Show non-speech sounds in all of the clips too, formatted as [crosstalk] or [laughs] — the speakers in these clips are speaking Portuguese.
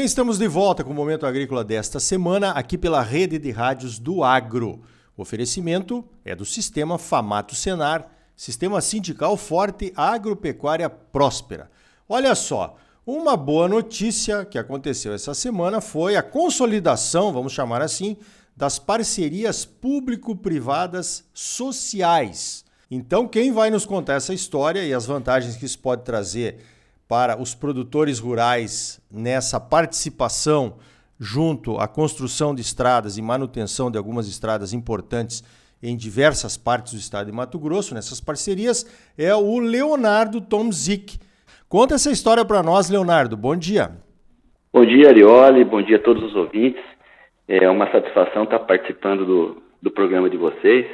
bem, estamos de volta com o Momento Agrícola desta semana, aqui pela rede de rádios do Agro. O oferecimento é do Sistema Famato Senar, Sistema Sindical Forte Agropecuária Próspera. Olha só, uma boa notícia que aconteceu essa semana foi a consolidação, vamos chamar assim, das parcerias público-privadas sociais. Então, quem vai nos contar essa história e as vantagens que isso pode trazer para os produtores rurais nessa participação junto à construção de estradas e manutenção de algumas estradas importantes em diversas partes do estado de Mato Grosso, nessas parcerias, é o Leonardo Tomzik. Conta essa história para nós, Leonardo. Bom dia. Bom dia, Arioli. Bom dia a todos os ouvintes. É uma satisfação estar participando do, do programa de vocês,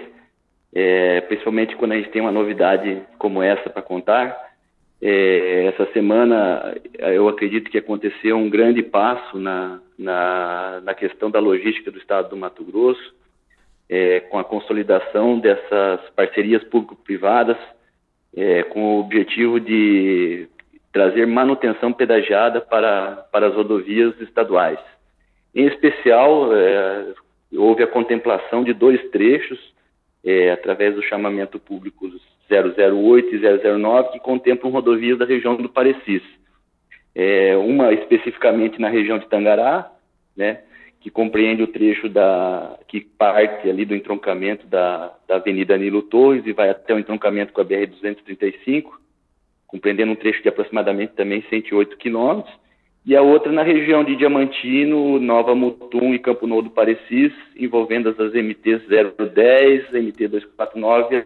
é, principalmente quando a gente tem uma novidade como essa para contar. É, essa semana, eu acredito que aconteceu um grande passo na, na, na questão da logística do estado do Mato Grosso, é, com a consolidação dessas parcerias público-privadas, é, com o objetivo de trazer manutenção pedagiada para, para as rodovias estaduais. Em especial, é, houve a contemplação de dois trechos, é, através do chamamento público 008 e 009, que contemplam rodovias da região do Parecis. É, uma especificamente na região de Tangará, né, que compreende o trecho da que parte ali do entroncamento da, da Avenida Nilo Torres e vai até o entroncamento com a BR 235, compreendendo um trecho de aproximadamente também 108 quilômetros, e a outra na região de Diamantino, Nova Mutum e Campo Novo do Parecis, envolvendo as MT 010, MT 249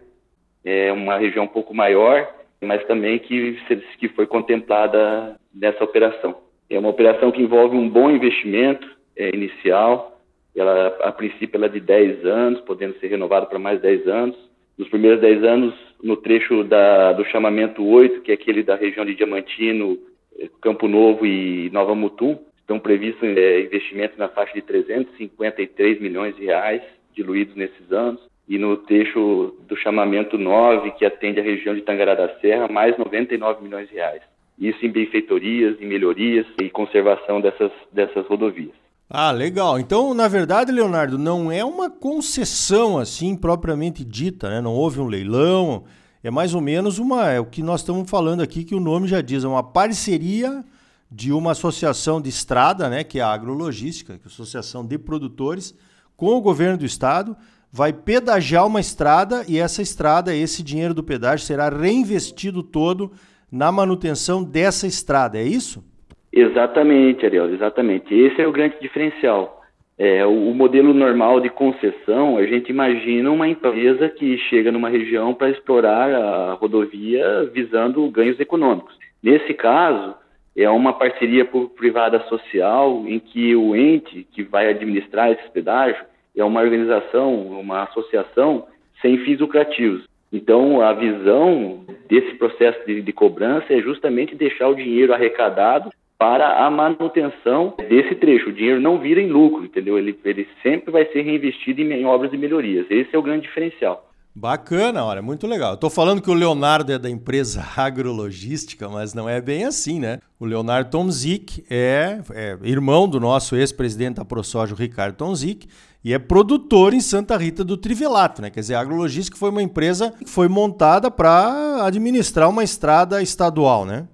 é uma região um pouco maior, mas também que, que foi contemplada nessa operação. É uma operação que envolve um bom investimento é, inicial, ela, a princípio ela é de 10 anos, podendo ser renovada para mais 10 anos. Nos primeiros 10 anos, no trecho da, do chamamento 8, que é aquele da região de Diamantino, é, Campo Novo e Nova Mutum, estão previstos é, investimentos na faixa de 353 milhões de reais diluídos nesses anos e no trecho do chamamento 9, que atende a região de Tangará da Serra, mais 99 milhões de reais. Isso em benfeitorias, em melhorias e conservação dessas, dessas rodovias. Ah, legal. Então, na verdade, Leonardo, não é uma concessão assim propriamente dita, né? Não houve um leilão. É mais ou menos uma, é o que nós estamos falando aqui, que o nome já diz, é uma parceria de uma associação de estrada, né, que é a Agrologística, que é a Associação de Produtores, com o governo do estado, vai pedagiar uma estrada e essa estrada, esse dinheiro do pedágio será reinvestido todo na manutenção dessa estrada, é isso? Exatamente, Ariel, exatamente. Esse é o grande diferencial. É, o, o, modelo normal de concessão, a gente imagina uma empresa que chega numa região para explorar a rodovia visando ganhos econômicos. Nesse caso, é uma parceria privada social em que o ente que vai administrar esse pedágio é uma organização, uma associação sem fins lucrativos. Então, a visão desse processo de, de, cobrança é justamente deixar o dinheiro arrecadado para a manutenção desse trecho. O dinheiro não vira em lucro, entendeu? Ele, ele sempre vai ser reinvestido em, em obras de melhorias. Esse é o grande diferencial. Bacana, olha, muito legal. Estou falando que o Leonardo é da empresa [laughs] agrologística, mas não é bem assim, né? O Leonardo Tomzik é, é irmão do nosso ex-presidente da ProSoja, Ricardo Tomzik, e é produtor em Santa Rita do Trivelato, né? Quer dizer, a Agrologística foi uma empresa que foi montada para administrar uma estrada estadual, né?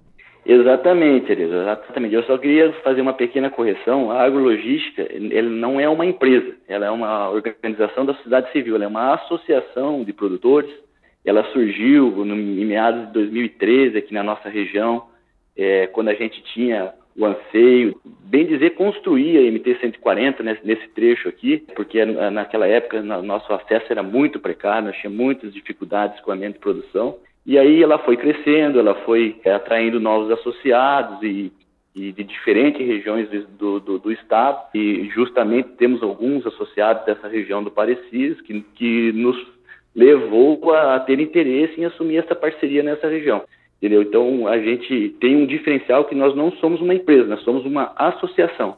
Exatamente, Tereza, exatamente. Eu só queria fazer uma pequena correção. A agrologística, ela não é uma empresa, ela é uma organização da sociedade civil, ela é uma associação de produtores. Ela surgiu no, em meados de 2013 aqui na nossa região, é, quando a gente tinha o anseio, bem dizer, construir a MT-140 nesse, trecho aqui, porque naquela época nosso acesso era muito precário, nós tínhamos muitas dificuldades com a de produção. E aí ela foi crescendo, ela foi é, atraindo novos associados e, e de diferentes regiões do, do, do, estado. E justamente temos alguns associados dessa região do Parecis que, que nos levou a ter interesse em assumir essa parceria nessa região. Entendeu? Então a gente tem um diferencial que nós não somos uma empresa, nós somos uma associação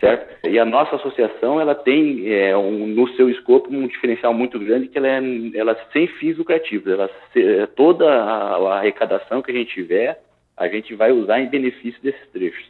certo? E a nossa associação ela tem é, um, no seu escopo um diferencial muito grande que ela é, ela é sem fins lucrativos, ela é, toda a, arrecadação que a gente tiver a gente vai usar em benefício desses trechos.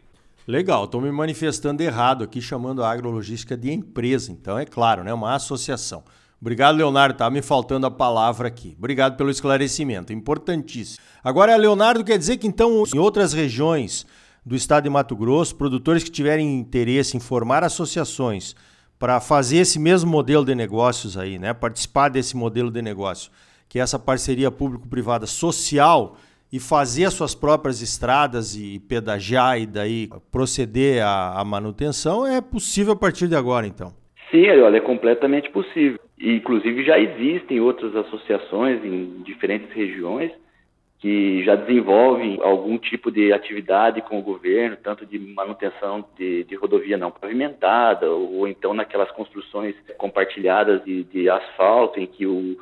Legal, estou me manifestando errado aqui, chamando a agrologística de empresa. Então, é claro, né, uma associação. Obrigado, Leonardo. Tá me faltando a palavra aqui. Obrigado pelo esclarecimento, importantíssimo. Agora, Leonardo, quer dizer que então em outras regiões do estado de Mato Grosso, produtores que tiverem interesse em formar associações para fazer esse mesmo modelo de negócios aí, né, participar desse modelo de negócio, que é essa parceria público-privada social e fazer as suas próprias estradas e pedagiar e daí proceder à, manutenção, é possível a partir de agora, então. Sim, olha, é completamente possível. E, inclusive já existem outras associações em diferentes regiões que já desenvolvem algum tipo de atividade com o governo, tanto de manutenção de, de rodovia não pavimentada, ou então naquelas construções compartilhadas de, de asfalto, em que o,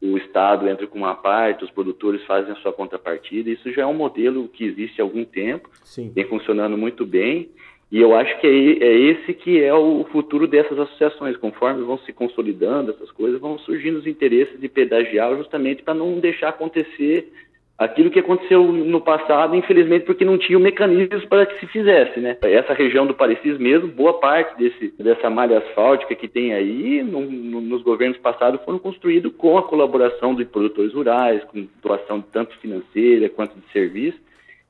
o Estado entra com uma parte, os produtores fazem a sua contrapartida. Isso já é um modelo que existe há algum tempo, Sim. vem funcionando muito bem. E eu acho que é, é esse que é o futuro dessas associações. Conforme vão se consolidando essas coisas, vão surgindo os interesses de pedagiar justamente para não deixar acontecer aquilo que aconteceu no passado, infelizmente, porque não tinha mecanismos para que se fizesse, né? Essa região do Parecis mesmo, boa parte desse, dessa malha asfáltica que tem aí, no, no, nos governos passados, foram construídos com a colaboração de produtores rurais, com doação tanto financeira quanto de serviço,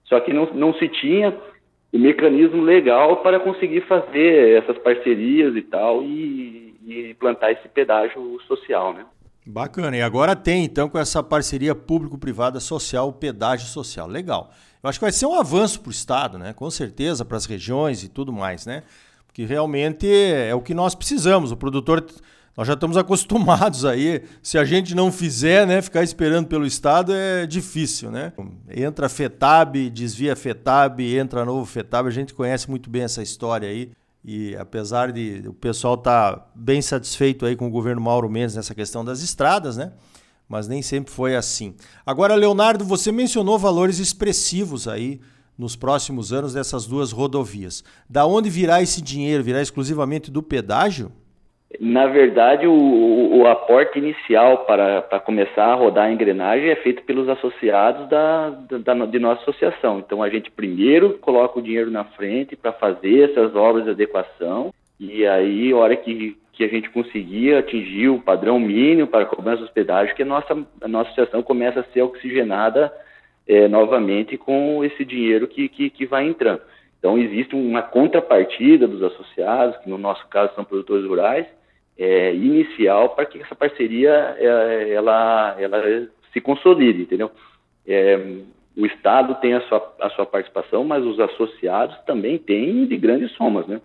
só que não, não se tinha o mecanismo legal para conseguir fazer essas parcerias e tal e, e plantar esse pedágio social, né? Bacana. E agora tem, então, com essa parceria público-privada social, o pedágio social. Legal. Eu acho que vai ser um avanço para o Estado, né? Com certeza, para as regiões e tudo mais, né? Porque realmente é o que nós precisamos. O produtor, nós já estamos acostumados aí. Se a gente não fizer, né? Ficar esperando pelo Estado é difícil, né? Entra FETAB, desvia FETAB, entra novo FETAB. A gente conhece muito bem essa história aí. E apesar de o pessoal estar tá bem satisfeito aí com o governo Mauro Mendes nessa questão das estradas, né? Mas nem sempre foi assim. Agora, Leonardo, você mencionou valores expressivos aí nos próximos anos dessas duas rodovias. Da onde virá esse dinheiro? Virá exclusivamente do pedágio? Na verdade, o, o aporte inicial para, para, começar a rodar a engrenagem é feito pelos associados da, da, de nossa associação. Então, a gente primeiro coloca o dinheiro na frente para fazer essas obras de adequação, e aí, a hora que, que a gente conseguir atingir o padrão mínimo para cobrança dos pedágios, que a nossa, a nossa associação começa a ser oxigenada é, novamente com esse dinheiro que, que, que vai entrando. Então, existe uma contrapartida dos associados, que no nosso caso são produtores rurais, é, inicial para que essa parceria é, ela, ela se consolide, entendeu? É, o Estado tem a sua, a sua participação, mas os associados também têm de grandes somas, né?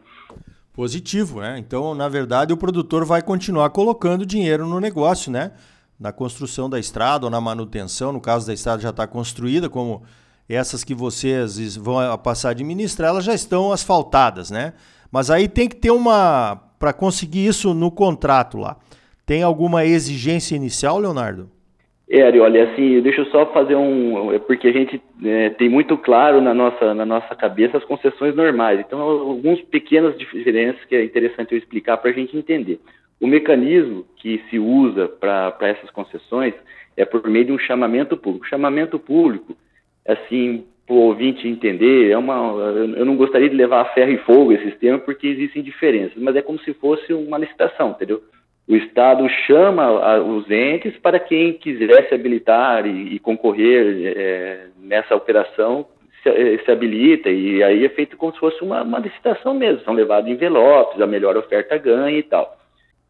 Positivo, né? Então, na verdade, o produtor vai continuar colocando dinheiro no negócio, né? Na construção da estrada ou na manutenção, no caso da estrada já está construída, como essas que vocês vão passar a administrar, elas já estão asfaltadas, né? Mas aí tem que ter uma para conseguir isso no contrato lá. Tem alguma exigência inicial, Leonardo? É, olha, assim, deixa eu só fazer um. É porque a gente é, tem muito claro na nossa, na nossa cabeça as concessões normais. Então, algumas pequenas diferenças que é interessante eu explicar para a gente entender. O mecanismo que se usa para essas concessões é por meio de um chamamento público. O chamamento público, assim, o ouvinte entender, é uma, eu não gostaria de levar a ferro e fogo esse sistema porque existem diferenças, mas é como se fosse uma licitação, entendeu? O Estado chama os entes para quem quiser se habilitar e, e concorrer é, nessa operação se, é, se, habilita e aí é feito como se fosse uma, uma licitação mesmo, são levados envelopes, a melhor oferta ganha e tal.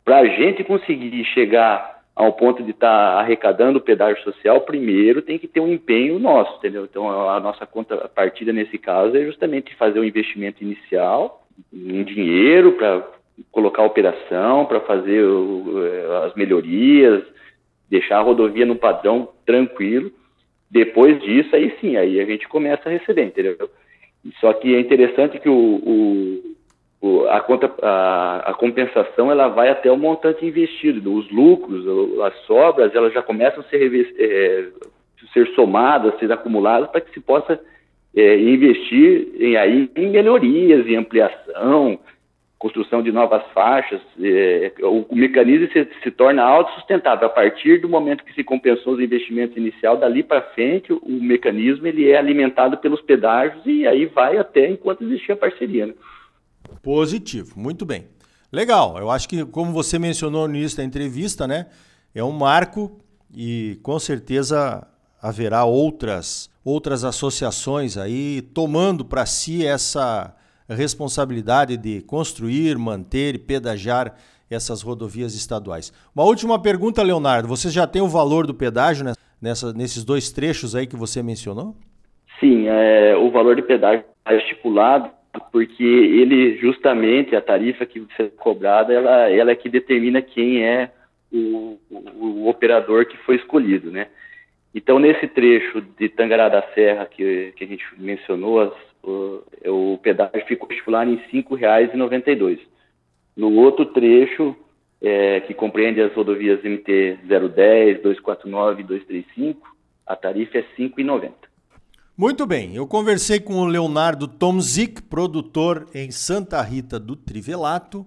Para a gente conseguir chegar ao ponto de estar tá arrecadando o pedágio social, primeiro tem que ter um empenho nosso, entendeu? Então, a nossa contrapartida nesse caso é justamente fazer um investimento inicial em dinheiro para colocar a operação, para fazer o, eh, as melhorias, deixar a rodovia no padrão tranquilo. Depois disso, aí sim, aí a gente começa a receber, entendeu? Só que é interessante que o a, conta, a, a, compensação ela vai até o montante investido, os lucros, as sobras, elas já começam a ser, é, ser somadas, ser acumuladas para que se possa é, investir em, aí, em melhorias, em ampliação, construção de novas faixas, é, o, o, mecanismo se, se torna autossustentável. A partir do momento que se compensou os investimentos inicial, dali para frente, o, o, mecanismo ele é alimentado pelos pedágios e aí vai até enquanto existir a parceria. Né? Positivo, muito bem. Legal, eu acho que como você mencionou no início da entrevista, né, é um marco e com certeza haverá outras outras associações aí tomando para si essa responsabilidade de construir, manter e pedagiar essas rodovias estaduais. Uma última pergunta, Leonardo. Você já tem o valor do pedágio nessa, nesses dois trechos aí que você mencionou? Sim, é, o valor de pedágio está estipulado porque ele justamente a tarifa que vai ser cobrada ela, ela é que determina quem é o, o, o operador que foi escolhido, né? Então, nesse trecho de Tangará da Serra que, que a gente mencionou, as, o, o pedágio ficou estipulado em R$ 5,92. No outro trecho, é, que compreende as rodovias MT 010, 249 e 235, a tarifa é R$ 5,90. Muito bem, eu conversei com o Leonardo Tomzik, produtor em Santa Rita do Trivelato,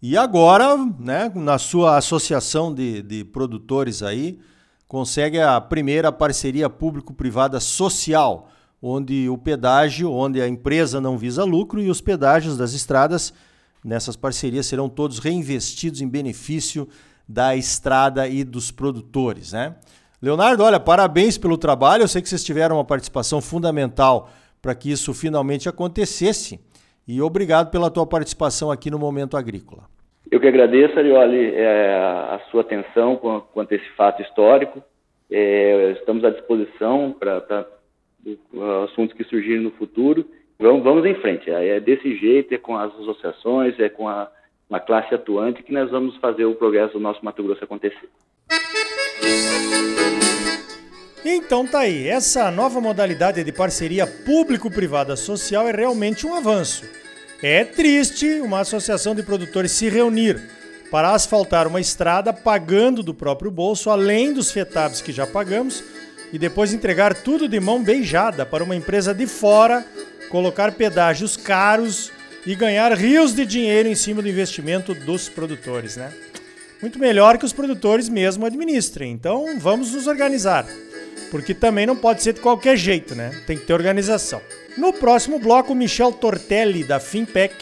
e agora, né, na sua associação de, de produtores aí, consegue a primeira parceria público-privada social, onde o pedágio, onde a empresa não visa lucro e os pedágios das estradas nessas parcerias serão todos reinvestidos em benefício da estrada e dos produtores, né? Leonardo, olha, parabéns pelo trabalho. Eu sei que vocês tiveram uma participação fundamental para que isso finalmente acontecesse. E obrigado pela tua participação aqui no Momento Agrícola. Eu que agradeço, Arioli, é, a sua atenção quanto a esse fato histórico. É, estamos à disposição para assuntos que surgirem no futuro. Vamos, vamos em frente. É, é desse jeito, é com as associações, é com a, uma classe atuante que nós vamos fazer o progresso do nosso Mato Grosso acontecer. Então tá aí, essa nova modalidade de parceria público-privada social é realmente um avanço. É triste uma associação de produtores se reunir para asfaltar uma estrada pagando do próprio bolso, além dos fetabs que já pagamos, e depois entregar tudo de mão beijada para uma empresa de fora, colocar pedágios caros e ganhar rios de dinheiro em cima do investimento dos produtores, né? Muito melhor que os produtores mesmo administrem. Então vamos nos organizar. Porque também não pode ser de qualquer jeito, né? Tem que ter organização. No próximo bloco, Michel Tortelli, da Finpec,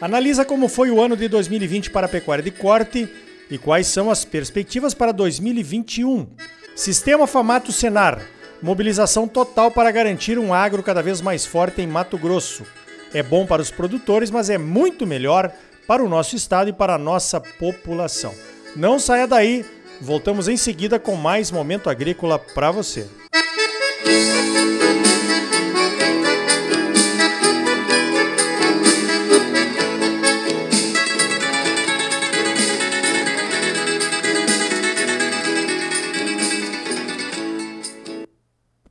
analisa como foi o ano de 2020 para a pecuária de corte e quais são as perspectivas para 2021. Sistema Famato Senar, mobilização total para garantir um agro cada vez mais forte em Mato Grosso. É bom para os produtores, mas é muito melhor para o nosso estado e para a nossa população. Não saia daí, voltamos em seguida com mais momento agrícola para você.